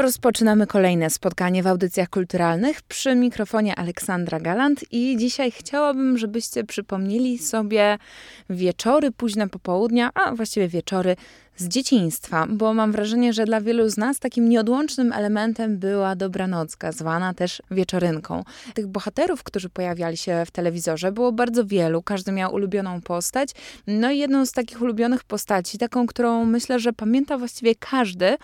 Rozpoczynamy kolejne spotkanie w audycjach kulturalnych przy mikrofonie Aleksandra Galant i dzisiaj chciałabym, żebyście przypomnieli sobie wieczory, późne popołudnia, a właściwie wieczory z dzieciństwa, bo mam wrażenie, że dla wielu z nas takim nieodłącznym elementem była dobranocka, zwana też wieczorynką. Tych bohaterów, którzy pojawiali się w telewizorze, było bardzo wielu, każdy miał ulubioną postać. No i jedną z takich ulubionych postaci, taką, którą myślę, że pamięta właściwie każdy,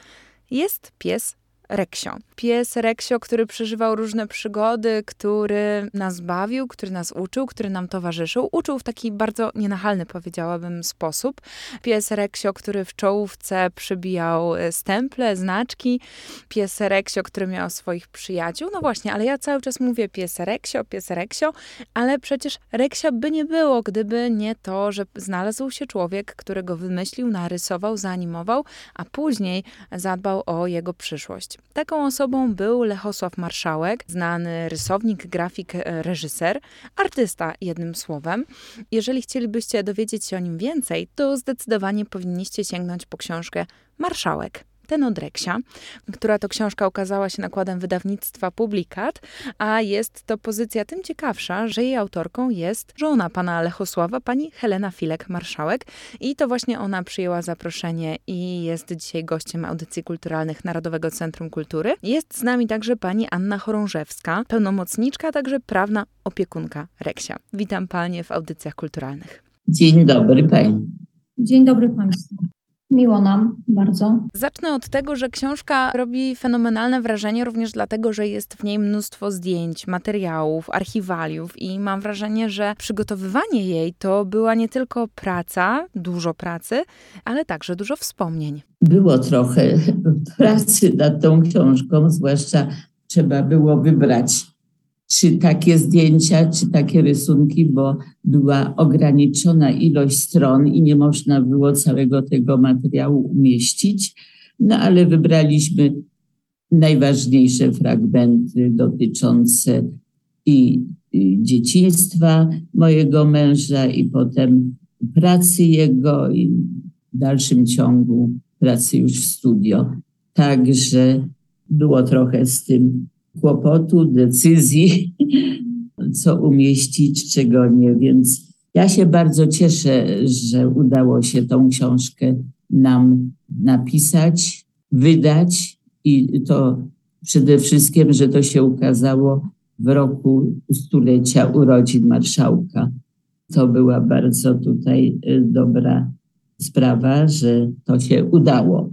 jest pies Reksio. Pies Reksio, który przeżywał różne przygody, który nas bawił, który nas uczył, który nam towarzyszył. Uczył w taki bardzo nienachalny, powiedziałabym, sposób. Pies Reksio, który w czołówce przybijał e, stemple, znaczki. Pies Reksio, który miał swoich przyjaciół. No właśnie, ale ja cały czas mówię pies Reksio, pies Reksio, ale przecież Reksia by nie było, gdyby nie to, że znalazł się człowiek, który go wymyślił, narysował, zaanimował, a później zadbał o jego przyszłość. Taką osobą był Lechosław Marszałek, znany rysownik, grafik, e, reżyser, artysta jednym słowem. Jeżeli chcielibyście dowiedzieć się o nim więcej, to zdecydowanie powinniście sięgnąć po książkę Marszałek Tenodreksia, która to książka ukazała się nakładem wydawnictwa Publikat, a jest to pozycja tym ciekawsza, że jej autorką jest żona pana Lechosława, pani Helena Filek-Marszałek i to właśnie ona przyjęła zaproszenie i jest dzisiaj gościem audycji kulturalnych Narodowego Centrum Kultury. Jest z nami także pani Anna Chorążewska, pełnomocniczka, a także prawna opiekunka Reksia. Witam panie w audycjach kulturalnych. Dzień dobry pani. Dzień dobry Państwu. Miło nam bardzo. Zacznę od tego, że książka robi fenomenalne wrażenie również dlatego, że jest w niej mnóstwo zdjęć, materiałów, archiwaliów i mam wrażenie, że przygotowywanie jej to była nie tylko praca, dużo pracy, ale także dużo wspomnień. Było trochę pracy nad tą książką, zwłaszcza trzeba było wybrać czy takie zdjęcia, czy takie rysunki, bo była ograniczona ilość stron i nie można było całego tego materiału umieścić. No ale wybraliśmy najważniejsze fragmenty dotyczące i dzieciństwa mojego męża, i potem pracy jego, i w dalszym ciągu pracy już w studio. Także było trochę z tym kłopotu, decyzji, co umieścić, czego nie. Więc ja się bardzo cieszę, że udało się tą książkę nam napisać, wydać i to przede wszystkim, że to się ukazało w roku stulecia urodzin marszałka. To była bardzo tutaj y, dobra sprawa, że to się udało.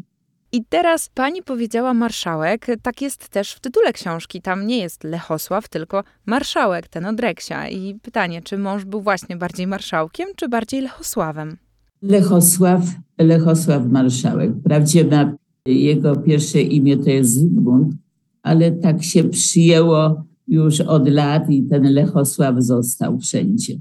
I teraz pani powiedziała marszałek, tak jest też w tytule książki. Tam nie jest Lechosław, tylko marszałek, ten od Reksia. I pytanie, czy mąż był właśnie bardziej marszałkiem, czy bardziej Lechosławem? Lechosław, Lechosław marszałek. Wprawdzie ma jego pierwsze imię to jest Zygmunt, ale tak się przyjęło już od lat i ten Lechosław został wszędzie.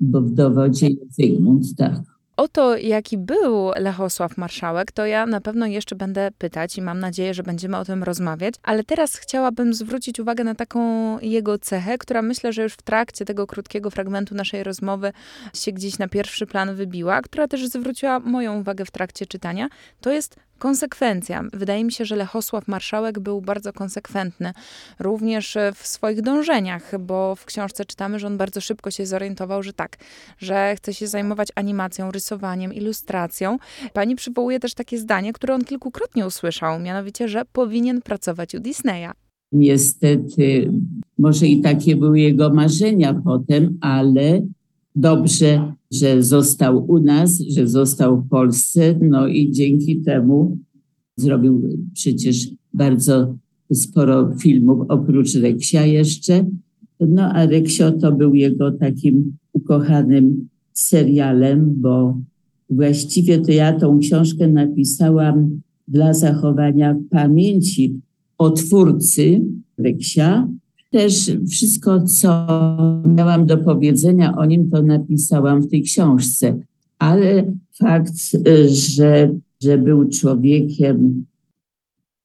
Bo w dowodzie jest Zygmunt, tak. O to, jaki był Lechosław Marszałek, to ja na pewno jeszcze będę pytać i mam nadzieję, że będziemy o tym rozmawiać, ale teraz chciałabym zwrócić uwagę na taką jego cechę, która myślę, że już w trakcie tego krótkiego fragmentu naszej rozmowy się gdzieś na pierwszy plan wybiła, która też zwróciła moją uwagę w trakcie czytania. To jest konsekwencja. Wydaje mi się, że Lechosław Marszałek był bardzo konsekwentny również w swoich dążeniach, bo w książce czytamy, że on bardzo szybko się zorientował, że tak, że chce się zajmować animacją, rysowaniem, ilustracją. Pani przywołuje też takie zdanie, które on kilkukrotnie usłyszał, mianowicie, że powinien pracować u Disneya. Niestety, może i takie były jego marzenia potem, ale dobrze, że został u nas, że został w Polsce, no i dzięki temu zrobił przecież bardzo sporo filmów, oprócz Reksia jeszcze. No a Reksio to był jego takim ukochanym serialem, bo właściwie to ja tą książkę napisałam dla zachowania pamięci o twórcy Reksia, też wszystko, co miałam do powiedzenia o nim, to napisałam w tej książce. Ale fakt, że, że był człowiekiem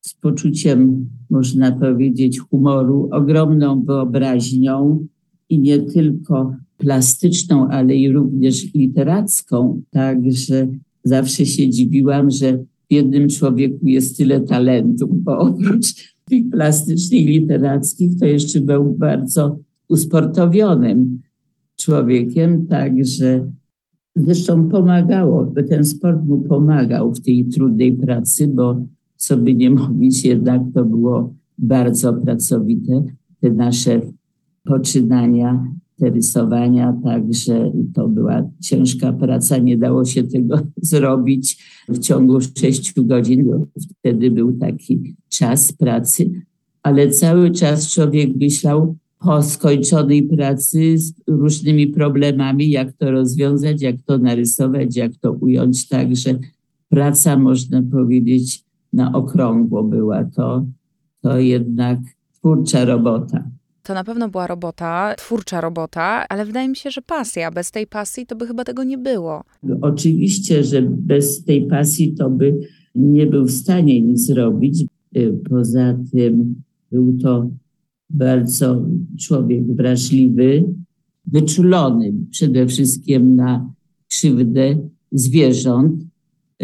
z poczuciem, można powiedzieć, humoru, ogromną wyobraźnią i nie tylko plastyczną, ale i również literacką. Także zawsze się dziwiłam, że w jednym człowieku jest tyle talentu, bo oprócz tych plastycznych, literackich, to jeszcze był bardzo usportowionym człowiekiem, także zresztą pomagało, ten sport mu pomagał w tej trudnej pracy, bo co by nie mówić, jednak to było bardzo pracowite, te nasze poczynania, te rysowania, także to była ciężka praca, nie dało się tego zrobić w ciągu sześciu godzin, wtedy był taki czas pracy, ale cały czas człowiek myślał po skończonej pracy z różnymi problemami, jak to rozwiązać, jak to narysować, jak to ująć, także praca, można powiedzieć, na okrągło była. To, to jednak twórcza robota. To na pewno była robota, twórcza robota, ale wydaje mi się, że pasja. Bez tej pasji to by chyba tego nie było. Oczywiście, że bez tej pasji to by nie był w stanie nic zrobić. Poza tym był to bardzo człowiek wrażliwy, wyczulony przede wszystkim na krzywdę zwierząt.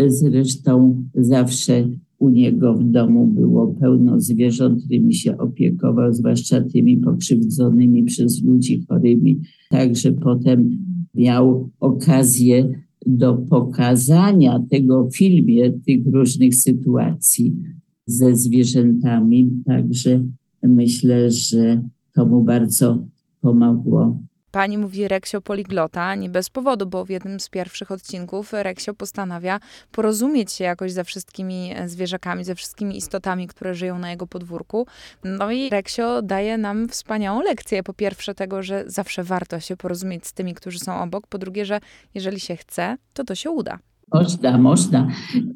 Zresztą zawsze u niego w domu było pełno zwierząt, którymi się opiekował, zwłaszcza tymi pokrzywdzonymi przez ludzi chorymi. Także potem miał okazję do pokazania tego w filmie tych różnych sytuacji ze zwierzętami. Także myślę, że to mu bardzo pomogło. Pani mówi Reksio poliglota, nie bez powodu, bo w jednym z pierwszych odcinków Reksio postanawia porozumieć się jakoś ze wszystkimi zwierzakami, ze wszystkimi istotami, które żyją na jego podwórku. No i Reksio daje nam wspaniałą lekcję. Po pierwsze tego, że zawsze warto się porozumieć z tymi, którzy są obok. Po drugie, że jeżeli się chce, to to się uda. Można, można,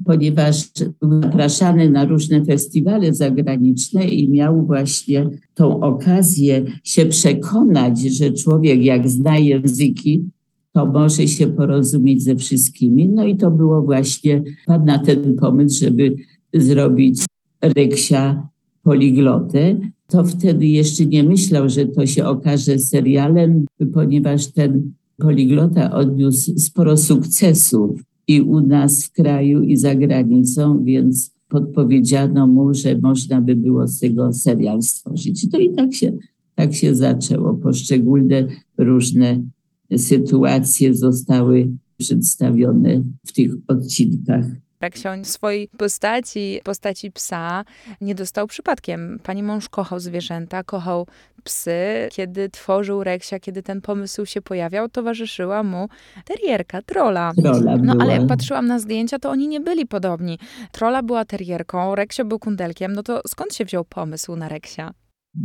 ponieważ był zapraszany na różne festiwale zagraniczne i miał właśnie tą okazję się przekonać, że człowiek jak zna języki, to może się porozumieć ze wszystkimi. No i to było właśnie, padł na ten pomysł, żeby zrobić Reksia poliglotę. To wtedy jeszcze nie myślał, że to się okaże serialem, ponieważ ten poliglota odniósł sporo sukcesów i u nas w kraju, i za granicą, więc podpowiedziano mu, że można by było z tego serial stworzyć. To i tak się, tak się zaczęło. Poszczególne różne sytuacje zostały przedstawione w tych odcinkach. Reksioń swojej postaci, postaci psa nie dostał przypadkiem. Pani mąż kochał zwierzęta, kochał psy. Kiedy tworzył Reksia, kiedy ten pomysł się pojawiał, towarzyszyła mu terierka, trola. Trola No była. ale jak patrzyłam na zdjęcia, to oni nie byli podobni. Trola była terierką, Reksio był kundelkiem. No to skąd się wziął pomysł na Reksia?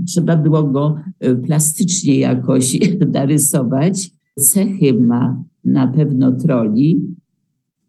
Trzeba było go y, plastycznie jakoś narysować. Cechy ma na pewno troli,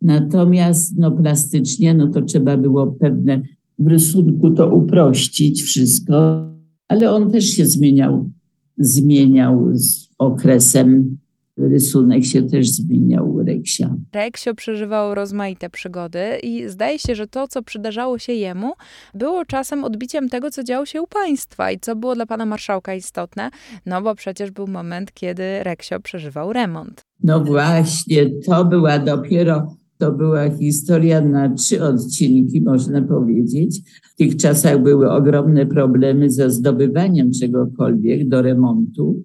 natomiast no, plastycznie no, to trzeba było pewne w rysunku to uprościć wszystko, ale on też się zmieniał, zmieniał z okresem. Rysunek się też zmieniał u Reksia. Reksio przeżywał rozmaite przygody i zdaje się, że to, co przydarzało się jemu, było czasem odbiciem tego, co działo się u państwa i co było dla pana marszałka istotne, no bo przecież był moment, kiedy Reksio przeżywał remont. No właśnie, to była dopiero, to była historia na trzy odcinki, można powiedzieć. W tych czasach były ogromne problemy ze zdobywaniem czegokolwiek do remontu.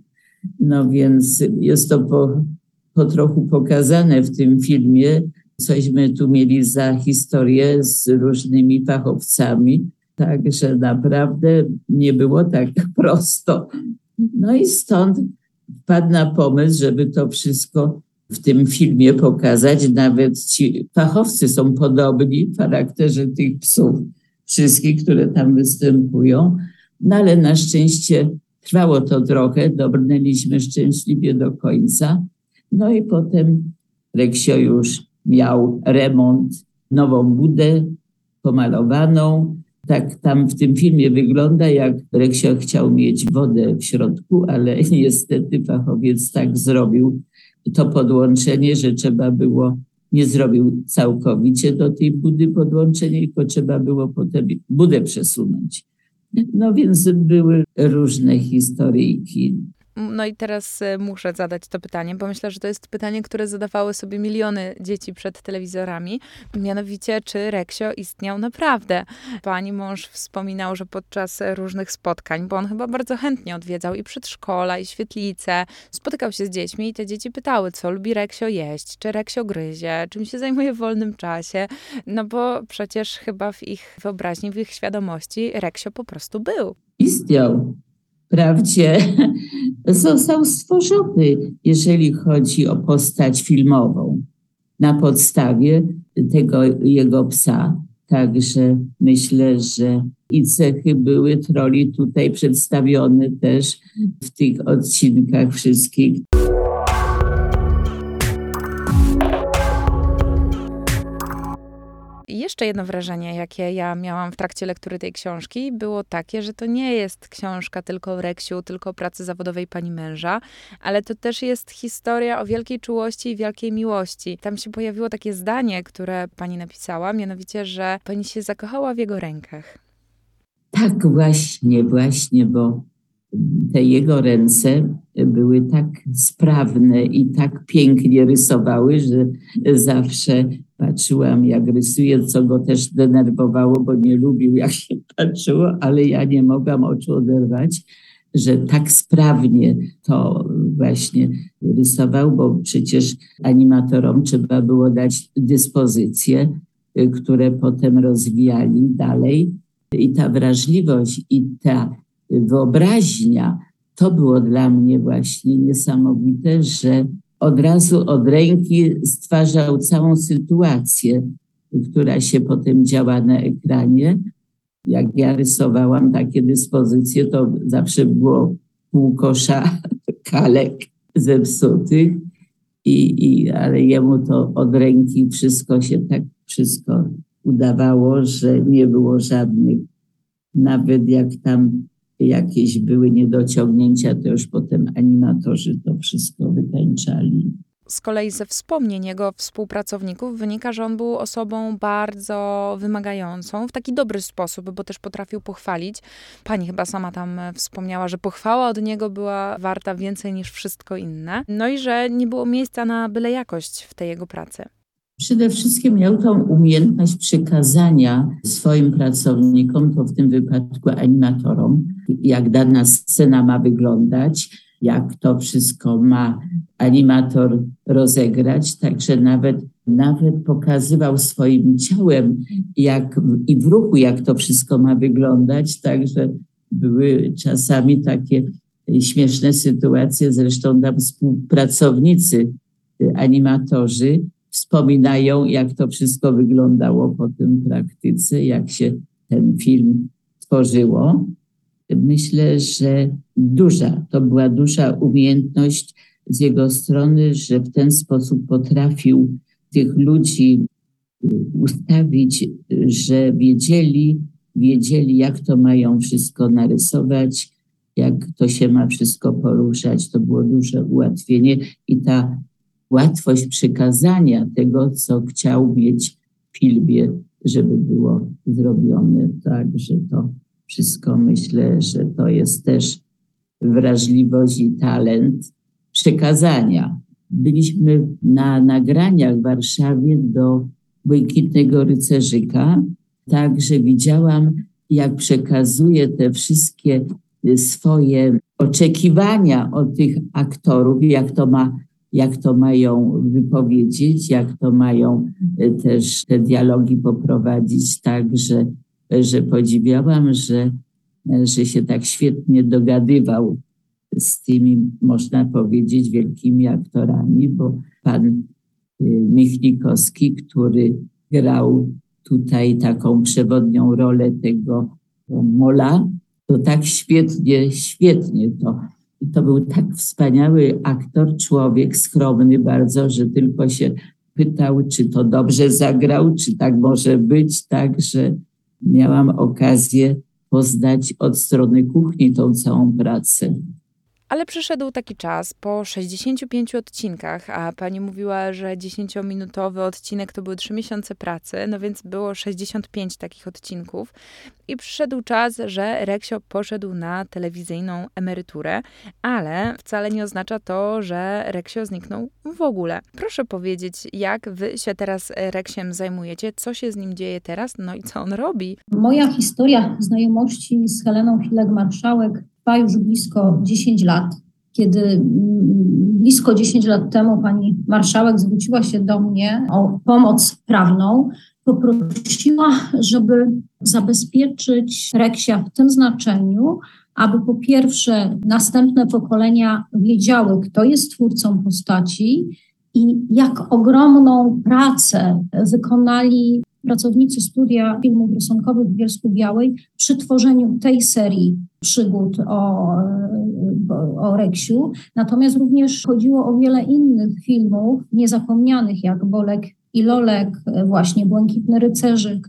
No więc jest to po, po trochu pokazane w tym filmie. Cośmy tu mieli za historię z różnymi fachowcami. Także naprawdę nie było tak prosto. No i stąd wpadł na pomysł, żeby to wszystko w tym filmie pokazać. Nawet ci fachowcy są podobni w charakterze tych psów, wszystkich, które tam występują. No ale na szczęście trwało to trochę, dobrnęliśmy szczęśliwie do końca. No i potem Reksio już miał remont, nową budę pomalowaną. Tak tam w tym filmie wygląda, jak Reksio chciał mieć wodę w środku, ale niestety fachowiec tak zrobił to podłączenie, że trzeba było, nie zrobił całkowicie do tej budy podłączenia, tylko trzeba było potem budę przesunąć. No więc były różne historyjki. No i teraz e, muszę zadać to pytanie, bo myślę, że to jest pytanie, które zadawały sobie miliony dzieci przed telewizorami. Mianowicie, czy Reksio istniał naprawdę? Pani mąż wspominał, że podczas różnych spotkań, bo on chyba bardzo chętnie odwiedzał i przedszkola, i świetlice, spotykał się z dziećmi i te dzieci pytały, co lubi Reksio jeść, czy Reksio gryzie, czym się zajmuje w wolnym czasie. No bo przecież chyba w ich wyobraźni, w ich świadomości Reksio po prostu był. Istniał. Wprawdzie został stworzony, jeżeli chodzi o postać filmową, na podstawie tego jego psa. Także myślę, że i cechy były troli tutaj przedstawione też w tych odcinkach wszystkich. Jeszcze jedno wrażenie, jakie ja miałam w trakcie lektury tej książki, było takie, że to nie jest książka tylko o Reksiu, tylko o pracy zawodowej pani męża, ale to też jest historia o wielkiej czułości i wielkiej miłości. Tam się pojawiło takie zdanie, które pani napisała, mianowicie, że pani się zakochała w jego rękach. Tak, właśnie, właśnie, bo te jego ręce były tak sprawne i tak pięknie rysowały, że zawsze patrzyłam, jak rysuje, co go też denerwowało, bo nie lubił, jak się patrzyło, ale ja nie mogłam oczu oderwać, że tak sprawnie to właśnie rysował, bo przecież animatorom trzeba było dać dyspozycje, które potem rozwijali dalej. I ta wrażliwość i ta wyobraźnia, to było dla mnie właśnie niesamowite, że od razu od ręki stwarzał całą sytuację, która się potem działa na ekranie. Jak ja rysowałam takie dyspozycje, to zawsze było pół kosza kalek zepsutych, i, i, ale jemu to od ręki wszystko się tak wszystko udawało, że nie było żadnych, nawet jak tam jakieś były niedociągnięcia, to już potem animatorzy to wszystko wytańczali. Z kolei ze wspomnień jego współpracowników wynika, że on był osobą bardzo wymagającą w taki dobry sposób, bo też potrafił pochwalić. Pani chyba sama tam wspomniała, że pochwała od niego była warta więcej niż wszystko inne. No i że nie było miejsca na byle jakość w tej jego pracy. Przede wszystkim miał tą umiejętność przekazania swoim pracownikom, to w tym wypadku animatorom, jak dana scena ma wyglądać, jak to wszystko ma animator rozegrać. Także nawet, nawet pokazywał swoim ciałem jak, i w ruchu, jak to wszystko ma wyglądać. Także były czasami takie śmieszne sytuacje. Zresztą tam współpracownicy, animatorzy, wspominają, jak to wszystko wyglądało po tym praktyce, jak się ten film tworzyło. Myślę, że duża, to była duża umiejętność z jego strony, że w ten sposób potrafił tych ludzi ustawić, że wiedzieli, wiedzieli, jak to mają wszystko narysować, jak to się ma wszystko poruszać. To było duże ułatwienie i ta łatwość przekazania tego, co chciał mieć w filmie, żeby było zrobione. Także to wszystko myślę, że to jest też wrażliwość i talent przekazania. Byliśmy na nagraniach w Warszawie do Błękitnego Rycerzyka, także widziałam, jak przekazuje te wszystkie swoje oczekiwania od tych aktorów, jak to ma jak to mają wypowiedzieć, jak to mają e, też te dialogi poprowadzić tak, że, że podziwiałam, że, że się tak świetnie dogadywał z tymi, można powiedzieć, wielkimi aktorami, bo pan e, Michnikowski, który grał tutaj taką przewodnią rolę tego Mola, to tak świetnie, świetnie to i to był tak wspaniały aktor, człowiek skromny bardzo, że tylko się pytał, czy to dobrze zagrał, czy tak może być. Także miałam okazję poznać od strony kuchni tą całą pracę. Ale przyszedł taki czas po 65 odcinkach, a pani mówiła, że 10-minutowy odcinek to były 3 miesiące pracy, no więc było 65 takich odcinków. I przyszedł czas, że Reksio poszedł na telewizyjną emeryturę, ale wcale nie oznacza to, że Reksio zniknął w ogóle. Proszę powiedzieć, jak wy się teraz Reksiem zajmujecie, co się z nim dzieje teraz, no i co on robi? Moja historia znajomości z Heleną Hileg-Marszałek trwa już blisko 10 lat. Kiedy mm, blisko 10 lat temu pani marszałek zwróciła się do mnie o pomoc prawną, poprosiła, żeby zabezpieczyć Reksia w tym znaczeniu, aby po pierwsze następne pokolenia wiedziały, kto jest twórcą postaci i jak ogromną pracę wykonali pracownicy studia filmów rysunkowych w Bielsku Białej przy tworzeniu tej serii przygód o, o Reksiu. Natomiast również chodziło o wiele innych filmów niezapomnianych, jak Bolek i Lolek, właśnie Błękitny Rycerzyk.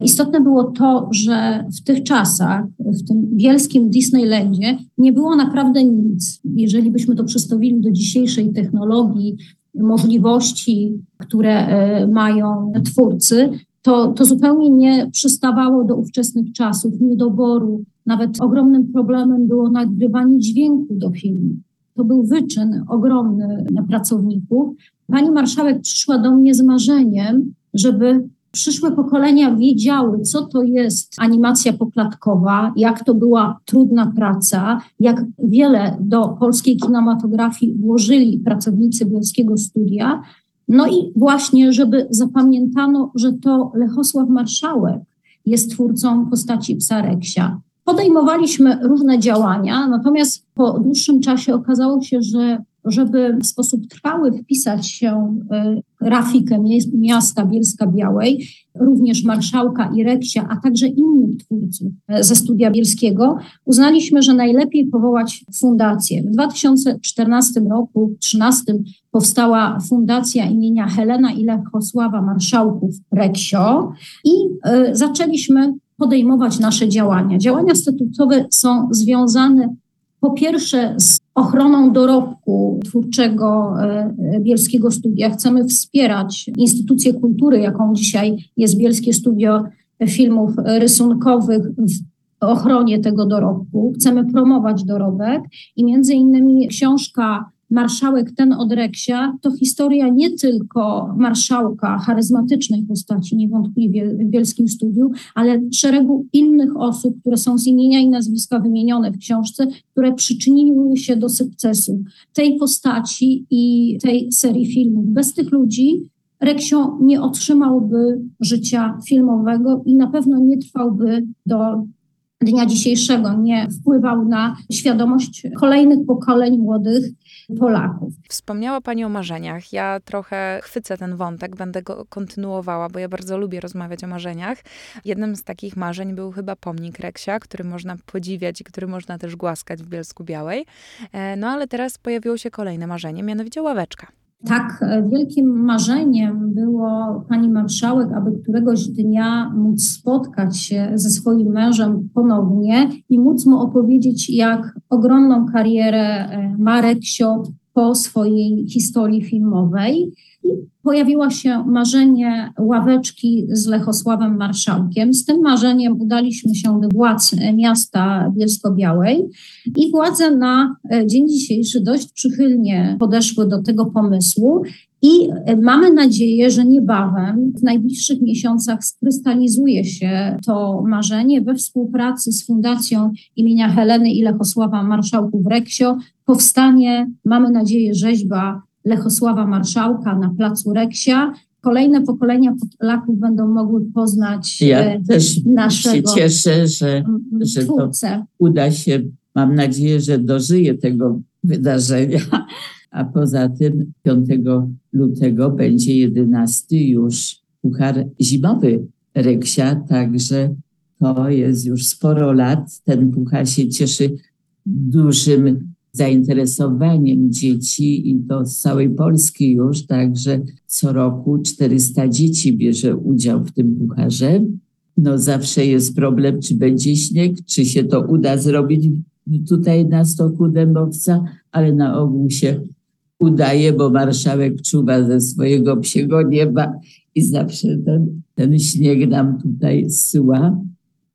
Istotne było to, że w tych czasach, w tym bielskim Disneylandzie nie było naprawdę nic. Jeżeli byśmy to przestawili do dzisiejszej technologii, możliwości, które e, mają twórcy, to, to zupełnie nie przystawało do ówczesnych czasów, niedoboru. Nawet ogromnym problemem było nagrywanie dźwięku do filmu. To był wyczyn ogromny pracowników. Pani marszałek przyszła do mnie z marzeniem, żeby przyszłe pokolenia wiedziały, co to jest animacja poklatkowa, jak to była trudna praca, jak wiele do polskiej kinematografii włożyli pracownicy Bielskiego Studia, no i właśnie, żeby zapamiętano, że to Lechosław Marszałek jest twórcą postaci psa Reksia. Podejmowaliśmy różne działania, natomiast po dłuższym czasie okazało się, że żeby w sposób trwały wpisać się y, grafikę miasta Bielska Białej, również marszałka i reksia, a także innych twórców e, ze studia bielskiego, uznaliśmy, że najlepiej powołać fundację. W 2014 roku, 2013 powstała fundacja imienia Helena i Lechosława Marszałków Reksio i y, zaczęliśmy podejmować nasze działania. Działania statutowe są związane po pierwsze z ochroną dorobku twórczego e, Bielskiego Studia. Chcemy wspierać instytucję kultury, jaką dzisiaj jest Bielskie Studio Filmów Rysunkowych w ochronie tego dorobku. Chcemy promować dorobek i między innymi książka marszałek ten od Reksia to historia nie tylko marszałka, charyzmatycznej postaci, niewątpliwie w Bielskim Studiu, ale szeregu innych osób, które są z imienia i nazwiska wymienione w książce, które przyczyniły się do sukcesu tej postaci i tej serii filmów. Bez tych ludzi Reksio nie otrzymałby życia filmowego i na pewno nie trwałby do dnia dzisiejszego, nie wpływał na świadomość kolejnych pokoleń młodych Polaków. Wspomniała Pani o marzeniach. Ja trochę chwycę ten wątek, będę go kontynuowała, bo ja bardzo lubię rozmawiać o marzeniach. Jednym z takich marzeń był chyba pomnik Reksia, który można podziwiać i który można też głaskać w Bielsku Białej. E, no ale teraz pojawiło się kolejne marzenie, mianowicie ławeczka. Tak wielkim marzeniem było pani marszałek, aby któregoś dnia móc spotkać się ze swoim mężem ponownie i móc mu opowiedzieć, jak ogromną karierę e, ma Reksio po swojej historii filmowej. I pojawiło się marzenie ławeczki z Lechosławem Marszałkiem. Z tym marzeniem udaliśmy się do władz miasta Bielsko-Białej i władze na e, dzień dzisiejszy dość przychylnie podeszły do tego pomysłu i e, mamy nadzieję, że niebawem, w najbliższych miesiącach skrystalizuje się to marzenie we współpracy z Fundacją imienia Heleny i Lechosława Marszałków Reksio. Powstanie, mamy nadzieję, rzeźba Lechosława Marszałka na placu Reksia. Kolejne pokolenia Polaków będą mogły poznać ja e, też naszego się cieszę, że, że to uda się. Mam nadzieję, że dożyje tego wydarzenia. A poza tym 5 lutego będzie 11 już Puchar Zimowy Reksia, także to jest już sporo lat. Ten puchar się cieszy dużym zainteresowaniem dzieci i to z całej Polski już, także co roku 400 dzieci bierze udział w tym pucharze. No zawsze jest problem, czy będzie śnieg, czy się to uda zrobić tutaj na stoku dębowca, ale na ogół się udaje, bo marszałek czuwa ze swojego psiego nieba i zawsze ten, ten śnieg nam tutaj zsyła.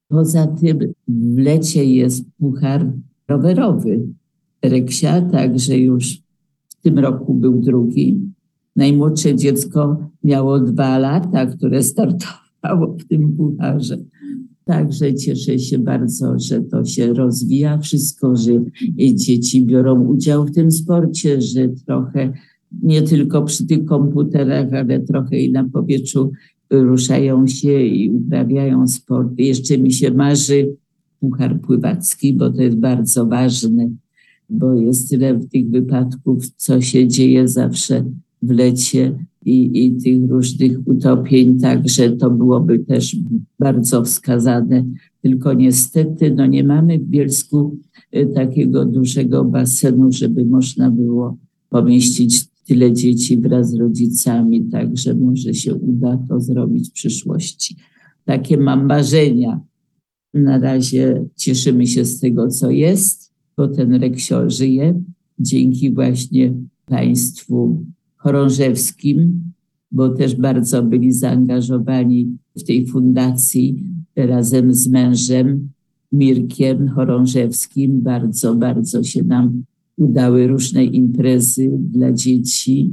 Poza tym w lecie jest puchar rowerowy Reksia, także już w tym roku był drugi. Najmłodsze dziecko miało dwa lata, które startowało w tym pucharze. Także cieszę się bardzo, że to się rozwija wszystko, że dzieci biorą udział w tym sporcie, że trochę nie tylko przy tych komputerach, ale trochę i na powietrzu ruszają się i uprawiają sport. Jeszcze mi się marzy puchar pływacki, bo to jest bardzo ważne, bo jest tyle tych wypadków, co się dzieje zawsze w lecie i, i tych różnych utopień, także to byłoby też bardzo wskazane. Tylko niestety no nie mamy w Bielsku y, takiego dużego basenu, żeby można było pomieścić tyle dzieci wraz z rodzicami, także może się uda to zrobić w przyszłości. Takie mam marzenia. Na razie cieszymy się z tego, co jest, bo ten Reksio żyje dzięki właśnie Państwu chorążewskim, bo też bardzo byli zaangażowani w tej fundacji razem z mężem Mirkiem Chorążewskim. Bardzo, bardzo się nam udały różne imprezy dla dzieci.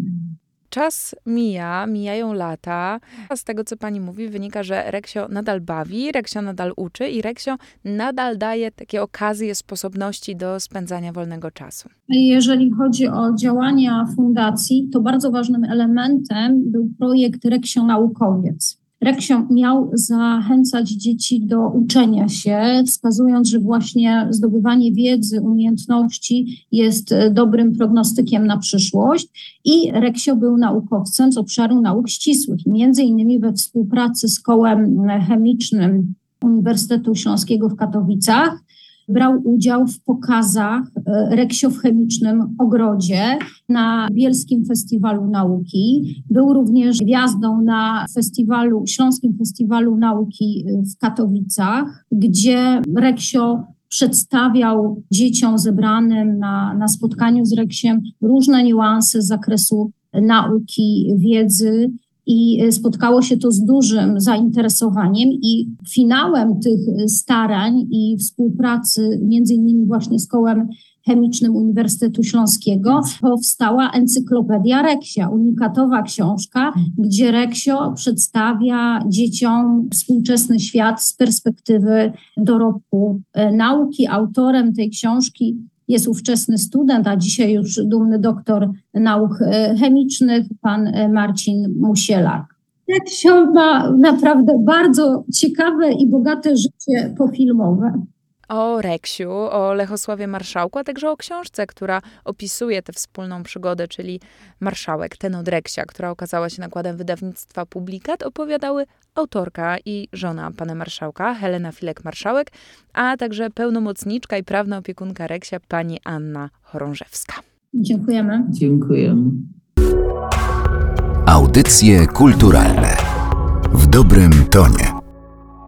Czas mija, mijają lata. A z tego, co pani mówi, wynika, że Reksio nadal bawi, Reksio nadal uczy i Reksio nadal daje takie okazje, sposobności do spędzania wolnego czasu. Jeżeli chodzi o działania fundacji, to bardzo ważnym elementem był projekt Reksio Naukowiec. Reksio miał zachęcać dzieci do uczenia się, wskazując, że właśnie zdobywanie wiedzy, umiejętności jest e, dobrym prognostykiem na przyszłość. I Reksio był naukowcem z obszaru nauk ścisłych, między innymi we współpracy z Kołem Chemicznym Uniwersytetu Śląskiego w Katowicach brał udział w pokazach e, Reksio w chemicznym ogrodzie na Bielskim Festiwalu Nauki. Był również gwiazdą na festiwalu, Śląskim Festiwalu Nauki e, w Katowicach, gdzie Reksio przedstawiał dzieciom zebranym na, na spotkaniu z Reksiem różne niuanse z zakresu nauki, wiedzy i e, spotkało się to z dużym zainteresowaniem i finałem tych starań i współpracy między innymi właśnie z Kołem Chemicznym Uniwersytetu Śląskiego powstała Encyklopedia Reksia, unikatowa książka, gdzie Reksio przedstawia dzieciom współczesny świat z perspektywy dorobku e, nauki. Autorem tej książki jest ówczesny student, a dzisiaj już dumny doktor nauk e, chemicznych, pan e, Marcin Musielak. Reksio ma naprawdę bardzo ciekawe i bogate życie pofilmowe. O Reksiu, o Lechosławie Marszałku, a także o książce, która opisuje tę wspólną przygodę, czyli Marszałek, ten od Reksia, która okazała się nakładem wydawnictwa Publikat, opowiadały autorka i żona pana marszałka, Helena Filek-Marszałek, a także pełnomocniczka i prawna opiekunka Reksia, pani Anna Chorążewska. Dziękujemy. Dziękujemy. Audycje kulturalne w dobrym tonie.